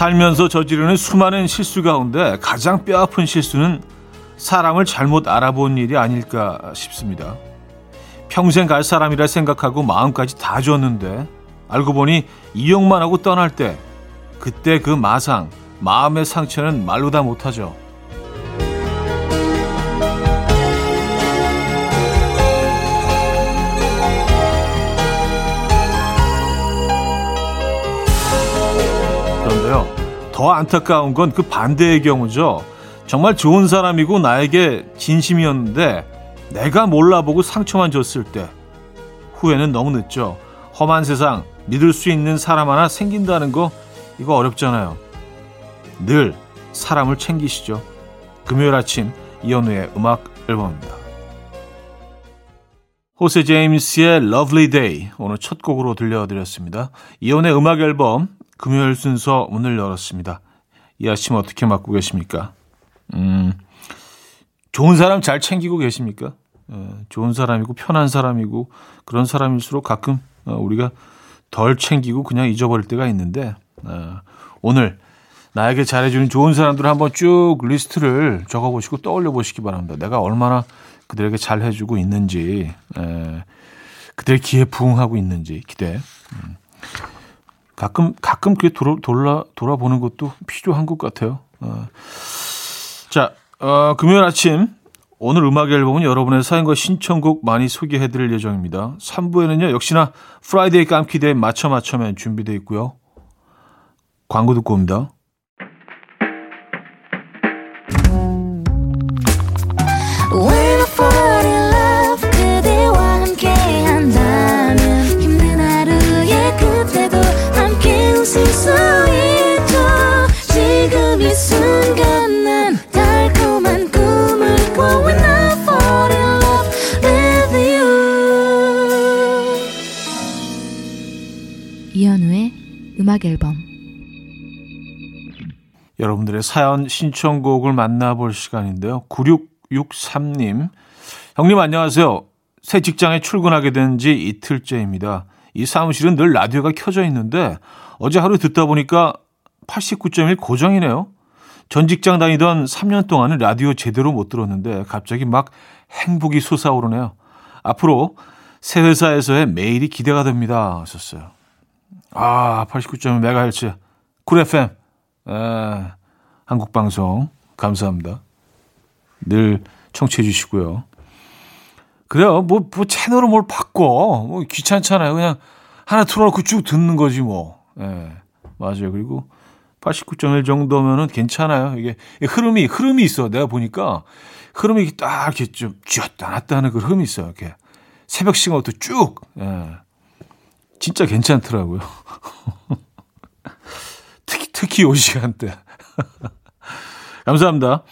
살면서 저지르는 수많은 실수 가운데 가장 뼈아픈 실수는 사람을 잘못 알아본 일이 아닐까 싶습니다. 평생 갈 사람이라 생각하고 마음까지 다 줬는데 알고 보니 이용만 하고 떠날 때 그때 그 마상, 마음의 상처는 말로 다 못하죠. 더 안타까운 건 그 반대의 경우죠. 정말 좋은 사람이고 나에게 진심이었는데 내가 몰라보고 상처만 줬을 때 후회는 너무 늦죠. 험한 세상 믿을 수 있는 사람 하나 생긴다는 거 이거 어렵잖아요. 늘 사람을 챙기시죠. 금요일 아침 이현우의 음악 앨범입니다. 호세 제임스의 Lovely Day 오늘 첫 곡으로 들려드렸습니다. 이현우의 음악 앨범 금요일 순서 문을 열었습니다. 이 아침 어떻게 맞고 계십니까? 음, 좋은 사람 잘 챙기고 계십니까? 예, 좋은 사람이고 편한 사람이고 그런 사람일수록 가끔 어, 우리가 덜 챙기고 그냥 잊어버릴 때가 있는데 어, 오늘 나에게 잘해주는 좋은 사람들을 한번 쭉 리스트를 적어보시고 떠올려 보시기 바랍니다. 내가 얼마나 그들에게 잘해주고 있는지, 에, 그들의 기대에 부응하고 있는지 기대. 음. 가끔 가끔 그게 돌아, 돌아 돌아보는 것도 필요한 것 같아요. 어. 자, 어, 금요일 아침 오늘 음악 앨범은 여러분의 사연과 신청곡 많이 소개해드릴 예정입니다. 3부에는요 역시나 Friday 깜퀴 day 맞춰 맞춰맨 준비되어 있고요. 광고 듣고 옵니다. 음악 앨범 여러분들의 사연 신청곡을 만나볼 시간인데요. 9663님 형님 안녕하세요. 새 직장에 출근하게 된 지 이틀째입니다. 이 사무실은 늘 라디오가 켜져 있는데 어제 하루 듣다 보니까 89.1 고정이네요. 전 직장 다니던 3년 동안은 라디오 제대로 못 들었는데 갑자기 막 행복이 솟아오르네요. 앞으로 새 회사에서의 매일이 기대가 됩니다. 하셨어요. 아, 89.1MHz. 쿨 FM. 에, 한국 방송. 감사합니다. 늘 청취해 주시고요. 그래요. 뭐, 뭐 채널을 뭘 바꿔. 뭐 귀찮잖아요. 그냥 하나 틀어놓고 쭉 듣는 거지 뭐. 예. 맞아요. 그리고 89.1 정도면은 괜찮아요. 이게 흐름이, 흐름이 있어. 내가 보니까 흐름이 딱 이렇게 좀 쥐었다 놨다 하는 그 흐름이 있어요. 이렇게. 새벽 시간부터 쭉. 예. 진짜 괜찮더라고요. 특히, 특히 요 시간대. 감사합니다.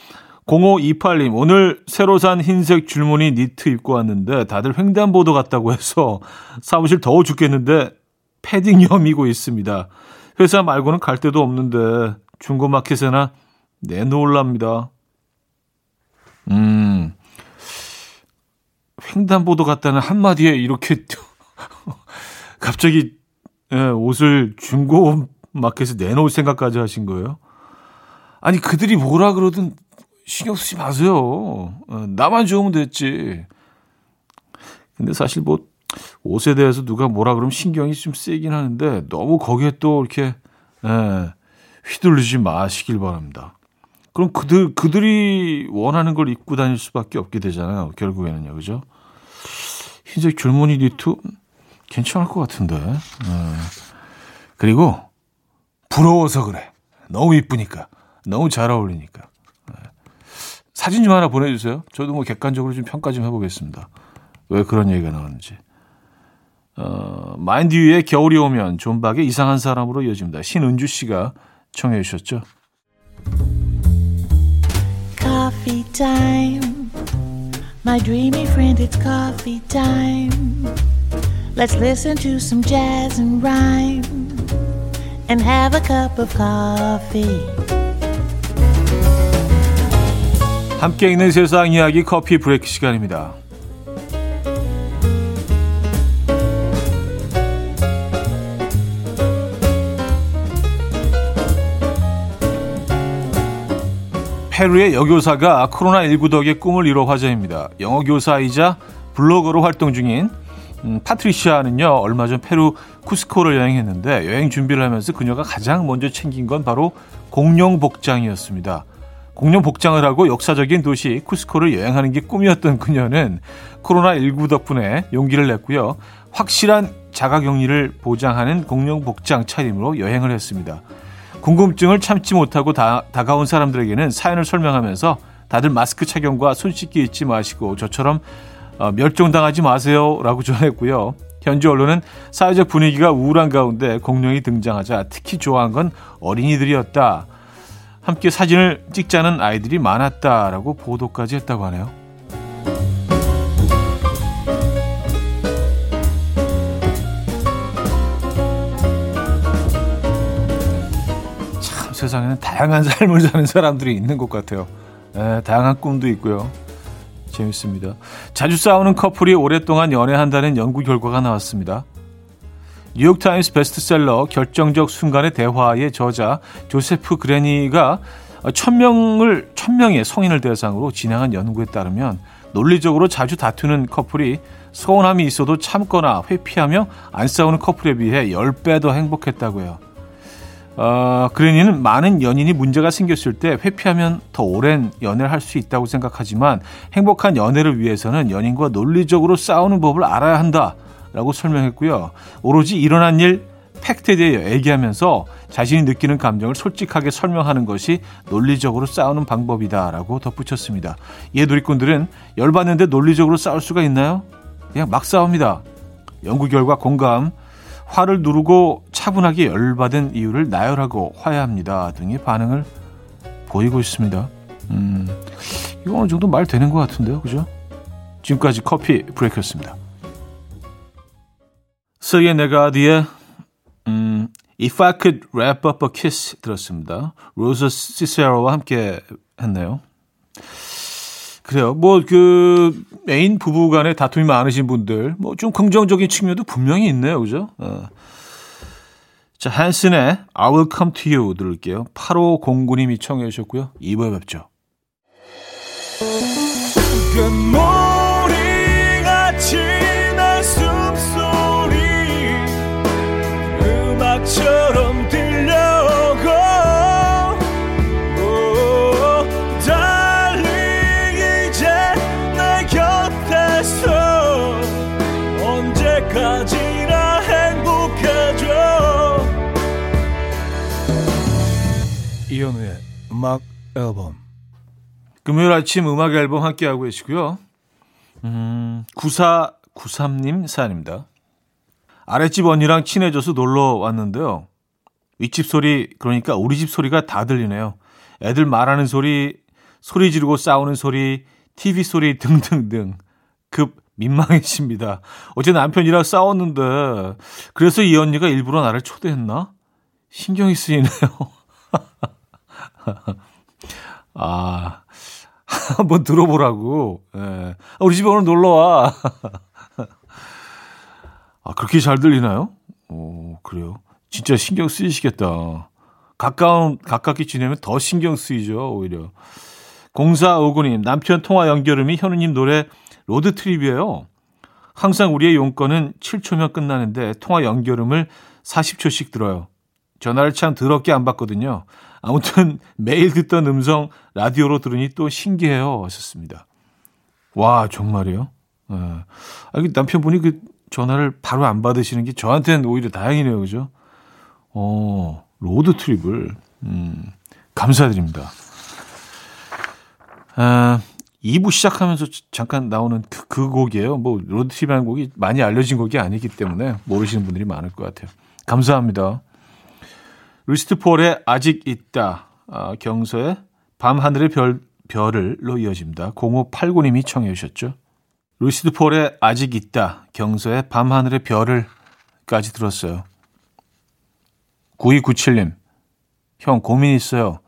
0528님, 오늘 새로 산 흰색 줄무늬 니트 입고 왔는데 다들 횡단보도 같다고 해서 사무실 더워 죽겠는데 패딩 염이고 있습니다. 회사 말고는 갈 데도 없는데 중고마켓에나 내놓을랍니다. 음, 횡단보도 같다는 한마디에 이렇게 갑자기 예, 옷을 중고 마켓에 내놓을 생각까지 하신 거예요? 아니 그들이 뭐라 그러든 신경 쓰지 마세요. 어, 나만 좋으면 됐지. 근데 사실 뭐 옷에 대해서 누가 뭐라 그러면 신경이 좀 세긴 하는데 너무 거기에 또 이렇게 예, 휘둘리지 마시길 바랍니다. 그럼 그들 그들이 원하는 걸 입고 다닐 수밖에 없게 되잖아요. 결국에는요, 그죠? 흰색 줄무늬 니트 괜찮을 것 같은데. 네. 그리고 부러워서 그래. 너무 이쁘니까. 너무 잘 어울리니까. 네. 사진 좀 하나 보내주세요. 저도 뭐 객관적으로 좀 평가 좀 해보겠습니다. 왜 그런 얘기가 나왔는지. 어, 마인드유의 겨울이 오면 존박의 이상한 사람으로 이어집니다. 신은주 씨가 청해 주셨죠. Coffee. My dreamy friend, it's coffee time. Let's listen to some jazz and rhyme and have a cup of coffee. 함께 있는 세상 이야기 커피 브레이크 시간입니다. 페루의 여교사가 코로나19 덕에 꿈을 이뤄 화제입니다. 영어 교사이자 블로거로 활동 중인 음, 파트리시아는요 얼마 전 페루 쿠스코를 여행했는데 여행 준비를 하면서 그녀가 가장 먼저 챙긴 건 바로 공룡 복장이었습니다. 공룡 복장을 하고 역사적인 도시 쿠스코를 여행하는 게 꿈이었던 그녀는 코로나19 덕분에 용기를 냈고요. 확실한 자가격리를 보장하는 공룡 복장 차림으로 여행을 했습니다. 궁금증을 참지 못하고 다, 다가온 사람들에게는 사연을 설명하면서 다들 마스크 착용과 손 씻기 잊지 마시고 저처럼 어, 멸종당하지 마세요라고 전했고요. 현지 언론은 사회적 분위기가 우울한 가운데 공룡이 등장하자 특히 좋아한 건 어린이들이었다. 함께 사진을 찍자는 아이들이 많았다라고 보도까지 했다고 하네요. 참 세상에는 다양한 삶을 사는 사람들이 있는 것 같아요. 에, 다양한 꿈도 있고요. 재밌습니다. 자주 싸우는 커플이 오랫동안 연애한다는 연구 결과가 나왔습니다. 뉴욕타임스 베스트셀러 결정적 순간의 대화의 저자 조세프 그레니가 천명을 천명의 성인을 대상으로 진행한 연구에 따르면 논리적으로 자주 다투는 커플이 서운함이 있어도 참거나 회피하며 안 싸우는 커플에 비해 10배 더 행복했다고요. 어, 그레니는 많은 연인이 문제가 생겼을 때 회피하면 더 오랜 연애를 할 수 있다고 생각하지만 행복한 연애를 위해서는 연인과 논리적으로 싸우는 법을 알아야 한다. 라고 설명했고요. 오로지 일어난 일, 팩트에 대해 얘기하면서 자신이 느끼는 감정을 솔직하게 설명하는 것이 논리적으로 싸우는 방법이다라고 덧붙였습니다. 이에 누리꾼들은 열받는데 논리적으로 싸울 수가 있나요? 그냥 막 싸웁니다. 연구 결과 공감, 화를 누르고 차분하게 열받은 이유를 나열하고 화해합니다 등의 반응을 보이고 있습니다. 음, 이거 어느 정도 말 되는 것 같은데요, 그죠? 지금까지 커피 브레이크였습니다. 서예 네가디의 음, If I Could Wrap Up a Kiss 들었습니다. 로저 시세로와 함께 했네요. 그래요. 뭐그 메인 부부 간에 다툼이 많으신 분들 뭐 좀 긍정적인 측면도 분명히 있네요. 그죠? 어. 자, 한슨의 I Will Come To You 들을게요. 8509님이 청해 주셨고요. 2부에 뵙죠. 이 음악 앨범 금요일 아침 음악 앨범 함께하고 계시고요. 음, 9493님 사연입니다. 아랫집 언니랑 친해져서 놀러 왔는데요. 윗집 소리, 그러니까 우리 집 소리가 다 들리네요. 애들 말하는 소리, 소리 지르고 싸우는 소리, TV 소리 등등등. 급 민망해집니다. 어제 남편이랑 싸웠는데, 그래서 이 언니가 일부러 나를 초대했나? 신경이 쓰이네요. 아, 한번 들어보라고. 예. 우리 집에 오늘 놀러 와. 아, 그렇게 잘 들리나요? 오, 그래요. 진짜 신경 쓰이시겠다. 가까운, 가깝게 지내면 더 신경 쓰이죠, 오히려. 0459님, 남편 통화 연결음이 현우님 노래 로드트립이에요. 항상 우리의 용건은 7초면 끝나는데 통화 연결음을 40초씩 들어요. 전화를 참 더럽게 안 받거든요. 아무튼 매일 듣던 음성 라디오로 들으니 또 신기해요. 하셨습니다. 와, 정말이요? 예. 아, 남편분이 그 전화를 바로 안 받으시는 게 저한테는 오히려 다행이네요. 그죠? 어, Road Trip을, 음, 감사드립니다. 아, 2부 시작하면서 잠깐 나오는 그, 그 곡이에요. 뭐, Road Trip이라는 곡이 많이 알려진 곡이 아니기 때문에 모르시는 분들이 많을 것 같아요. 감사합니다. 루시드 폴의 아직 있다. 아, 경서의 밤하늘의 별, 별을로 이어집니다. 0589님이 청해 주셨죠. 루시드 폴의 아직 있다. 경서의 밤하늘의 별을까지 들었어요. 9297님. 형 고민 있어요.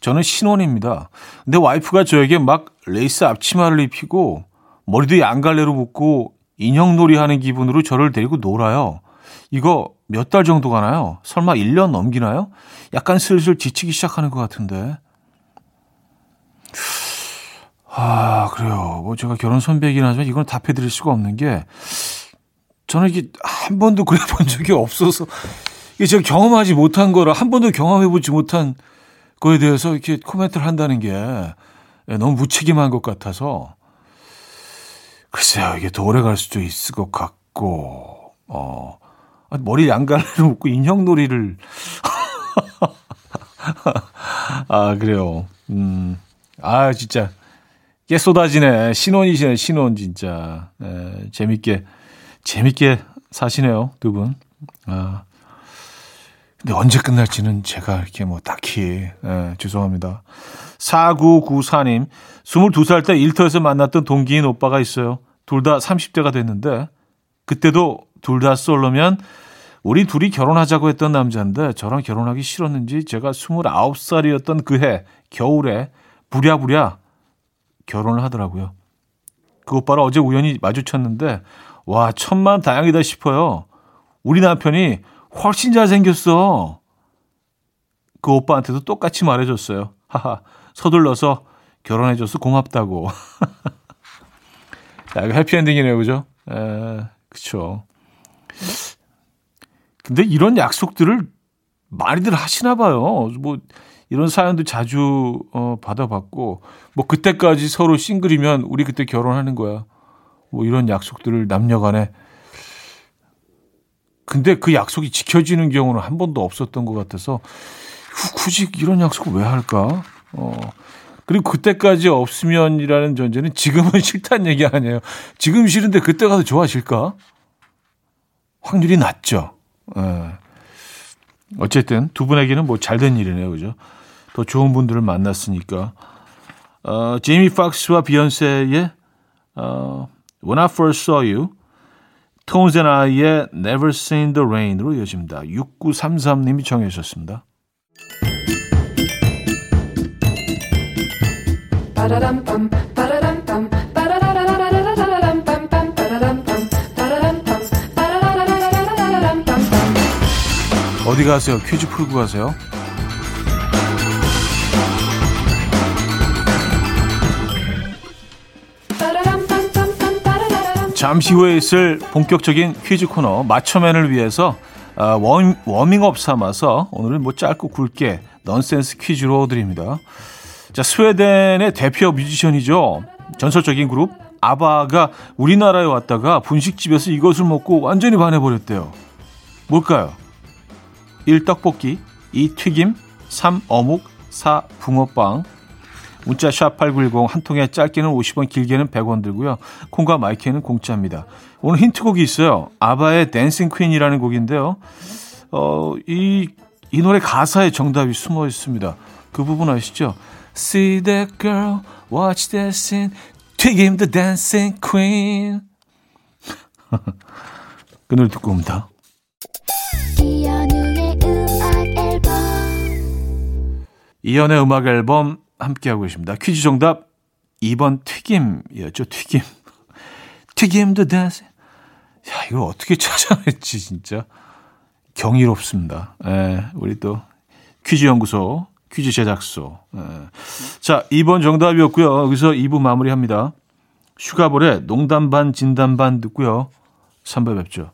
저는 신혼입니다. 근데 와이프가 저에게 막 레이스 앞치마를 입히고 머리도 양갈래로 묶고 인형놀이 하는 기분으로 저를 데리고 놀아요. 이거 몇 달 정도 가나요? 설마 1년 넘기나요? 약간 슬슬 지치기 시작하는 것 같은데. 아, 그래요. 뭐 제가 결혼 선배이긴 하지만 이건 답해드릴 수가 없는 게 저는 이게 한 번도 그래 본 적이 없어서 이게 제가 경험하지 못한 거라 한 번도 경험해보지 못한 거에 대해서 이렇게 코멘트를 한다는 게 너무 무책임한 것 같아서 글쎄요, 이게 더 오래 갈 수도 있을 것 같고, 어, 머리 양갈래를 묶고 인형놀이를. 아, 그래요. 음, 아, 진짜. 깨 쏟아지네. 신혼이시네, 신혼, 진짜. 에, 재밌게, 재밌게 사시네요, 두 분. 아. 근데 언제 끝날지는 제가 이렇게 뭐 딱히, 에, 죄송합니다. 4994님, 22살 때 일터에서 만났던 동기인 오빠가 있어요. 둘 다 30대가 됐는데, 그때도 둘 다 솔로면 우리 둘이 결혼하자고 했던 남자인데 저랑 결혼하기 싫었는지 제가 29살이었던 그 해 겨울에 부랴부랴 결혼을 하더라고요. 그 오빠를 어제 우연히 마주쳤는데 와 천만 다행이다 싶어요. 우리 남편이 훨씬 잘생겼어. 그 오빠한테도 똑같이 말해줬어요. 하하 서둘러서 결혼해줘서 고맙다고. 야, 이거 해피엔딩이네요, 그죠? 에, 그쵸. 근데 이런 약속들을 많이들 하시나 봐요. 뭐, 이런 사연도 자주 어, 받아봤고, 뭐, 그때까지 서로 싱글이면 우리 그때 결혼하는 거야. 뭐, 이런 약속들을 남녀 간에. 근데 그 약속이 지켜지는 경우는 한 번도 없었던 것 같아서, 굳이 이런 약속을 왜 할까? 어, 그리고 그때까지 없으면이라는 전제는 지금은 싫다는 얘기 아니에요. 지금 싫은데 그때 가서 좋아질까? 확률이 낮죠. 예. 어쨌든 두 분에게는 뭐 잘된 일이네요. 그죠? 더 좋은 분들을 만났으니까. 어, 제이미 박스와 비욘세의 어, When I First Saw You, Tones and I의 Never Seen the Rain으로 이어집니다. 6933님이 정해 주셨습니다. 어디 가세요? 퀴즈 풀고 가세요. 잠시 후에 있을 본격적인 퀴즈 코너 맞춰맨을 위해서 어, 워밍업 삼아서 오늘은 뭐 짧고 굵게 넌센스 퀴즈로 드립니다. 자, 스웨덴의 대표 뮤지션이죠. 전설적인 그룹 아바가 우리나라에 왔다가 분식집에서 이것을 먹고 완전히 반해버렸대요. 뭘까요? 1. 떡볶이 2. 튀김 3. 어묵 4. 붕어빵 문자 샵 8910 한 통에 짧게는 50원 길게는 100원 들고요. 콩과 마이크는 공짜입니다. 오늘 힌트곡이 있어요. 아바의 댄싱 퀸이라는 곡인데요. 어, 이, 이 노래 가사에 정답이 숨어 있습니다. 그 부분 아시죠? See that girl, watch that scene, 튀김 the dancing queen. 그 노래 듣고 옵니다. 이현우의 음악 앨범 함께하고 계십니다. 퀴즈 정답 2번 튀김이었죠. 튀김. 튀김도 댄스. 야, 이걸 어떻게 찾아냈지, 진짜. 경이롭습니다. 예, 우리 또 퀴즈 연구소, 퀴즈 제작소. 예. 자, 2번 정답이었고요. 여기서 2부 마무리합니다. 슈가볼의 농담 반 진담 반 듣고요. 3부 뵙죠.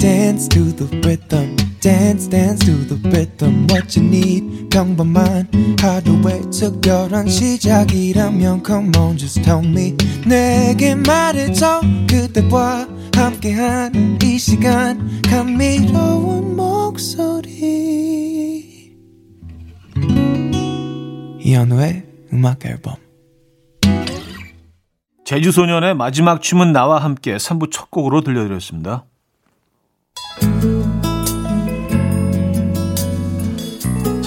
Dance to the rhythm. Dance, dance to the rhythm. What you need, 평범한 하루의 특별한 시작이라면 Come on, just tell me. 내게 말해줘. 그대와 함께한 이 시간. 감미로운 목소리. 이현우의 음악 앨범. 제주소년의 마지막 춤은 나와 함께 3부 첫 곡으로 들려드렸습니다.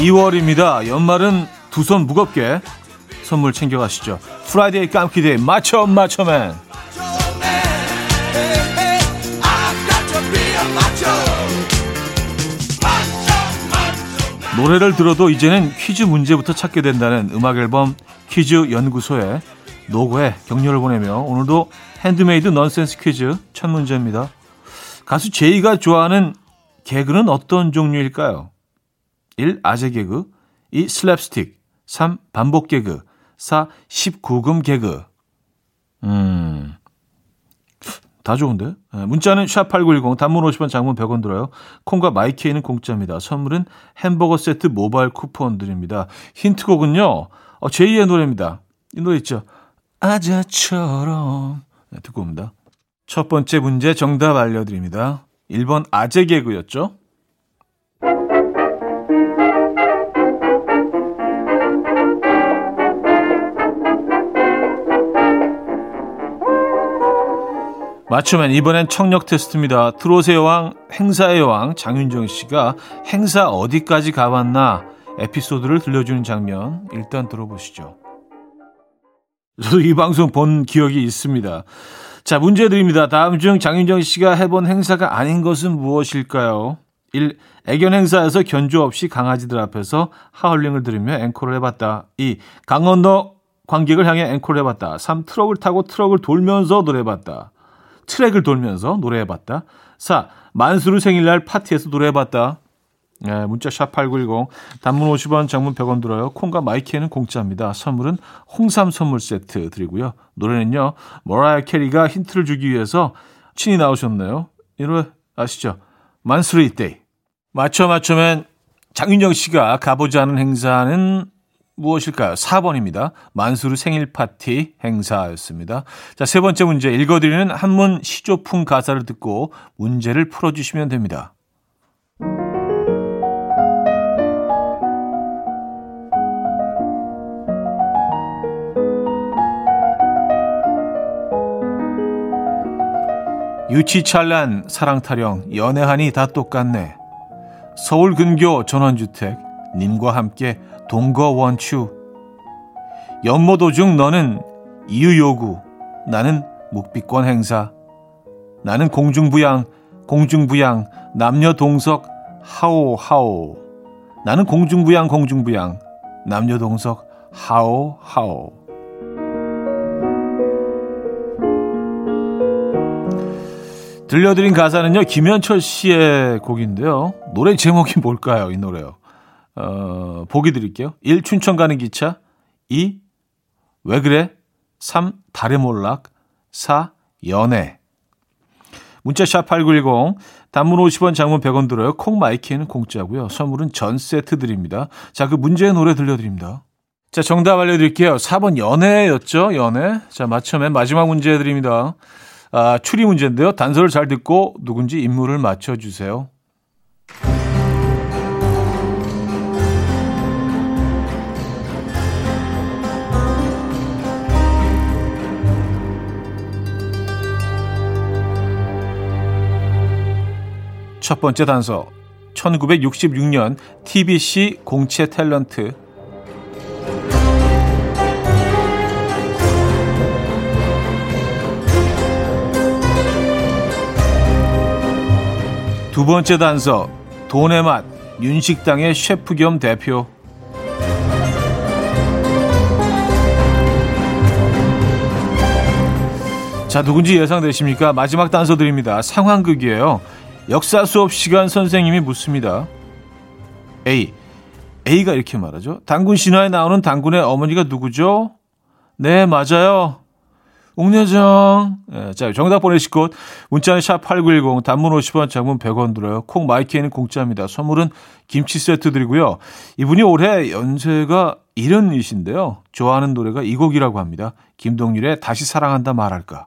(12월입니다) 연말은 두 손 무겁게 선물 챙겨가시죠. Friday 깜퀴 day 맞춰 맞춰맨. 노래를 들어도 이제는 퀴즈 문제부터 찾게 된다는 음악 앨범 퀴즈 연구소에 노고에 격려를 보내며 오늘도 핸드메이드 넌센스 퀴즈 첫 문제입니다. 가수 제이가 좋아하는 개그는 어떤 종류일까요? 1. 아재 개그 2. 슬랩스틱 3. 반복 개그 4. 19금 개그. 음. 다 좋은데? 네, 문자는 샵8910 단문 50원 장문 100원 들어요. 콩과 마이케이는 공짜입니다. 선물은 햄버거 세트 모바일 쿠폰 드립니다. 힌트곡은요. 어, 제2의 노래입니다. 이 노래 있죠. 아재처럼 네, 듣고 옵니다. 첫 번째 문제 정답 알려드립니다. 1번 아재 개그였죠. 맞추면 이번엔 청력 테스트입니다. 트롯의 여왕, 행사의 여왕 장윤정 씨가 행사 어디까지 가봤나 에피소드를 들려주는 장면 일단 들어보시죠. 저도 이 방송 본 기억이 있습니다. 자, 문제 드립니다. 다음 중 장윤정 씨가 해본 행사가 아닌 것은 무엇일까요? 1. 애견 행사에서 견조 없이 강아지들 앞에서 하울링을 들으며 앵콜을 해봤다. 2. 강원도 관객을 향해 앵콜을 해봤다. 3. 트럭을 타고 트럭을 돌면서 노래해봤다. 트랙을 돌면서 노래해봤다. 4. 만수르 생일날 파티에서 노래해봤다. 네, 문자 샵8910 단문 50원 장문 100원 들어요. 콩과 마이크에는 공짜입니다. 선물은 홍삼 선물 세트 드리고요. 노래는요. 머라이어 캐리가 힌트를 주기 위해서 친히 나오셨네요. 이 노래 아시죠? 만수르 이데이. 맞춰 맞춰맨 장윤정 씨가 가보지 않은 행사는 무엇일까요? 4번입니다. 만수르 생일 파티 행사였습니다. 자, 세 번째 문제 읽어드리는 한문 시조풍 가사를 듣고 문제를 풀어주시면 됩니다. 유치찬란 사랑타령 연애하니 다 똑같네 서울 근교 전원주택 님과 함께 동거 원추. 연모 도중 너는 이유 요구 나는 묵비권 행사. 나는 공중부양 공중부양 남녀 동석 하오 하오. 나는 공중부양 공중부양 남녀 동석 하오 하오. 들려드린 가사는요 김현철 씨의 곡인데요. 노래 제목이 뭘까요 이 노래요 어, 보기 드릴게요. 1. 춘천 가는 기차. 2. 왜 그래? 3. 달의 몰락. 4. 연애. 문자 샵 8910. 단문 50원, 장문 100원 들어요. 콩 마이크는 공짜고요. 선물은 전 세트 드립니다. 자, 그 문제의 노래 들려드립니다. 자, 정답 알려드릴게요. 4번 연애였죠? 연애. 자, 맞춰맨 마지막 문제 드립니다. 아, 추리 문제인데요. 단서를 잘 듣고 누군지 인물을 맞춰주세요. 첫 번째 단서 1966년 TBC 공채 탤런트 두 번째 단서 돈의 맛 윤식당의 셰프 겸 대표 자 누군지 예상되십니까? 마지막 단서 드립니다. 상황극이에요. 역사 수업 시간 선생님이 묻습니다. A. A가 이렇게 말하죠. 당군 신화에 나오는 당군의 어머니가 누구죠? 네, 맞아요. 옥녀정. 네, 자, 정답 보내실 곳 문자는 샵8910 단문 50원 장문 100원 들어요. 콩 마이키에는 공짜입니다. 선물은 김치 세트 드리고요. 이분이 올해 연세가 70이신데요. 좋아하는 노래가 이 곡이라고 합니다. 김동률의 다시 사랑한다 말할까.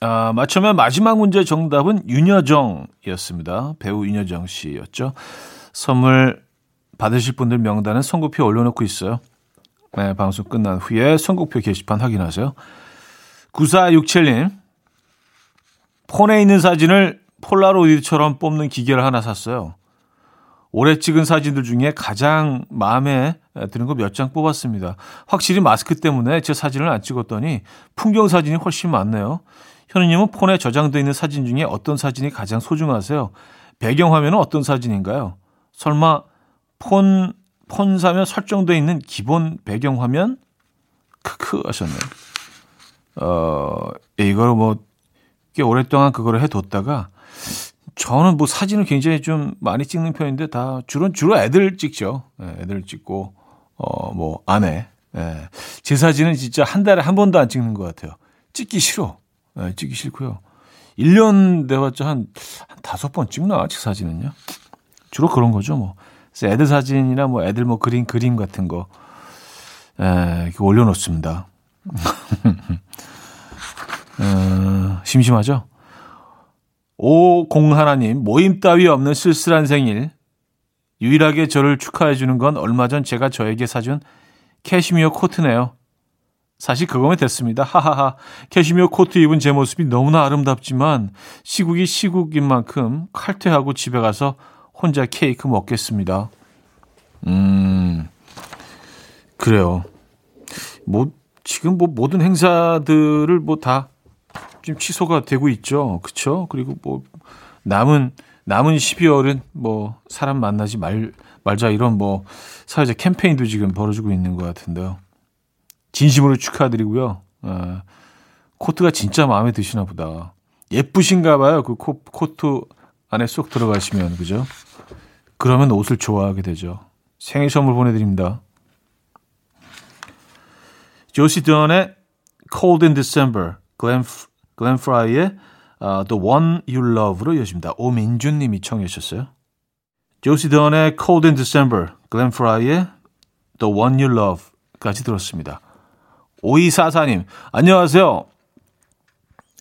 아, 맞추면 마지막 문제 정답은 윤여정이었습니다. 배우 윤여정 씨였죠. 선물 받으실 분들 명단은 선고표 올려놓고 있어요. 네, 방송 끝난 후에 선곡표 게시판 확인하세요. 9467님, 폰에 있는 사진을 폴라로이드처럼 뽑는 기계를 하나 샀어요. 올해 찍은 사진들 중에 가장 마음에 드는 거 몇 장 뽑았습니다. 확실히 마스크 때문에 제 사진을 안 찍었더니 풍경 사진이 훨씬 많네요. 현우님은 폰에 저장되어 있는 사진 중에 어떤 사진이 가장 소중하세요? 배경화면은 어떤 사진인가요? 설마 폰 폰 사면 설정되어 있는 기본 배경화면 크크 하셨네요. 어, 예, 이거를 뭐, 꽤 오랫동안 그거를 해뒀다가, 저는 뭐 사진을 굉장히 좀 많이 찍는 편인데, 다, 주로, 주로 애들 찍죠. 예, 애들 찍고, 어, 뭐, 아내. 예. 제 사진은 진짜 한 달에 한 번도 안 찍는 것 같아요. 찍기 싫어. 예, 찍기 싫고요. 1년 돼봤자 한, 한 다섯 번 찍나, 제 사진은요. 주로 그런 거죠, 뭐. 애들 사진이나 뭐 애들 뭐 그림 그림 같은 거 에, 올려놓습니다. 어, 심심하죠? 오공 하나님 모임 따위 없는 쓸쓸한 생일 유일하게 저를 축하해 주는 건 얼마 전 제가 저에게 사준 캐시미어 코트네요. 사실 그거면 됐습니다. 하하하. 캐시미어 코트 입은 제 모습이 너무나 아름답지만 시국이 시국인 만큼 칼퇴하고 집에 가서 혼자 케이크 먹겠습니다. 음, 그래요. 뭐, 지금 뭐 모든 행사들을 뭐 다 좀 취소가 되고 있죠. 그쵸? 그리고 뭐, 남은, 남은 12월은 뭐, 사람 만나지 말, 말자 이런 뭐, 사회적 캠페인도 지금 벌어지고 있는 것 같은데요. 진심으로 축하드리고요. 어, 코트가 진짜 마음에 드시나 보다. 예쁘신가 봐요. 그 코, 코트 안에 쏙 들어가시면, 그죠? 그러면 옷을 좋아하게 되죠. 생일 선물 보내드립니다. 조시 던의 Cold in December, 글렌 프라이의 uh, The One You Love로 이어집니다. 오민준 님이 청해 주셨어요. 조시 던의 Cold in December, 글렌 프라이의 The One You Love까지 들었습니다. 5244님, 안녕하세요.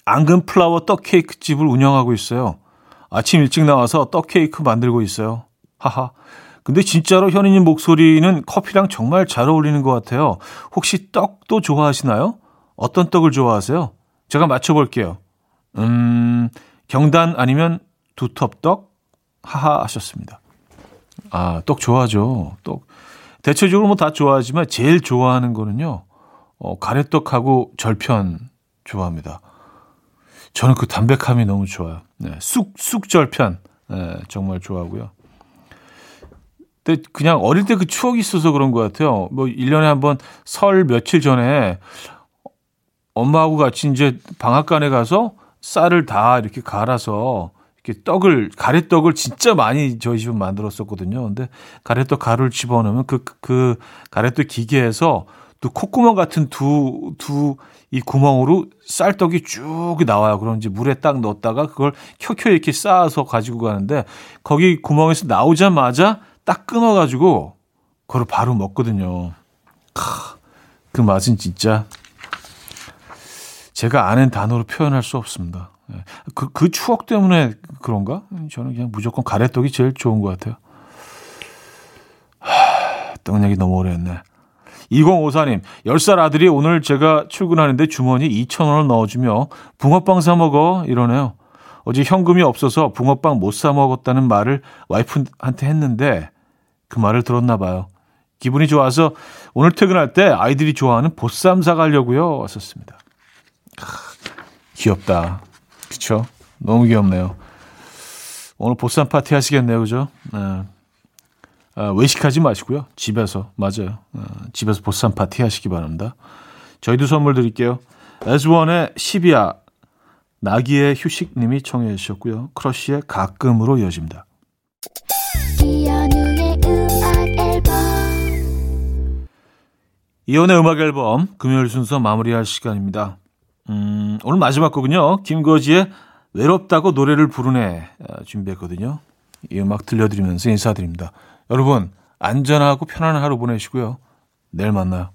앙금 플라워 떡 케이크 집을 운영하고 있어요. 아침 일찍 나와서 떡 케이크 만들고 있어요. 하하. 근데 진짜로 현이님 목소리는 커피랑 정말 잘 어울리는 것 같아요. 혹시 떡도 좋아하시나요? 어떤 떡을 좋아하세요? 제가 맞춰볼게요. 음, 경단 아니면 두텁떡? 하하 하셨습니다. 아, 떡 좋아하죠. 떡. 대체적으로 뭐 다 좋아하지만 제일 좋아하는 거는요. 어, 가래떡하고 절편 좋아합니다. 저는 그 담백함이 너무 좋아요. 네, 쑥, 쑥절편. 네, 정말 좋아하고요. 근데 그냥 어릴 때 그 추억이 있어서 그런 것 같아요. 뭐 1년에 한 번 설 며칠 전에 엄마하고 같이 이제 방앗간에 가서 쌀을 다 이렇게 갈아서 이렇게 떡을 가래떡을 진짜 많이 저희 집은 만들었었거든요. 근데 가래떡 가루를 집어넣으면 그, 그 가래떡 기계에서 또 콧구멍 같은 두, 두, 이 구멍으로 쌀떡이 쭉 나와요. 이제 물에 딱 넣었다가 그걸 켜켜 이렇게 쌓아서 가지고 가는데 거기 구멍에서 나오자마자 딱 끊어가지고 그걸 바로 먹거든요. 그 맛은 진짜 제가 아는 단어로 표현할 수 없습니다. 예. 그, 그 추억 때문에 그런가? 저는 그냥 무조건 가래떡이 제일 좋은 것 같아요. 하, 떡 얘기 너무 오래 했네. 2054님, 10살 아들이 오늘 제가 출근하는데 주머니 2,000원을 넣어주며 붕어빵 사 먹어 이러네요. 어제 현금이 없어서 붕어빵 못 사 먹었다는 말을 와이프한테 했는데 그 말을 들었나 봐요. 기분이 좋아서 오늘 퇴근할 때 아이들이 좋아하는 보쌈 사가려고요. 왔었습니다. 귀엽다. 그쵸? 너무 귀엽네요. 오늘 보쌈 파티 하시겠네요. 그죠? 네. 아, 외식하지 마시고요. 집에서 맞아요. 아, 집에서 보쌈 파티 하시기 바랍니다. 저희도 선물 드릴게요. 애즈원의 십이야 나기의 휴식님이 청해 주셨고요. 크러쉬의 가끔으로 이어집니다. 이연의 음악 앨범 금요일 순서 마무리할 시간입니다. 음, 오늘 마지막 곡은요. 김거지의 외롭다고 노래를 부르네 아, 준비했거든요. 이 음악 들려드리면서 인사드립니다. 여러분 안전하고 편안한 하루 보내시고요. 내일 만나요.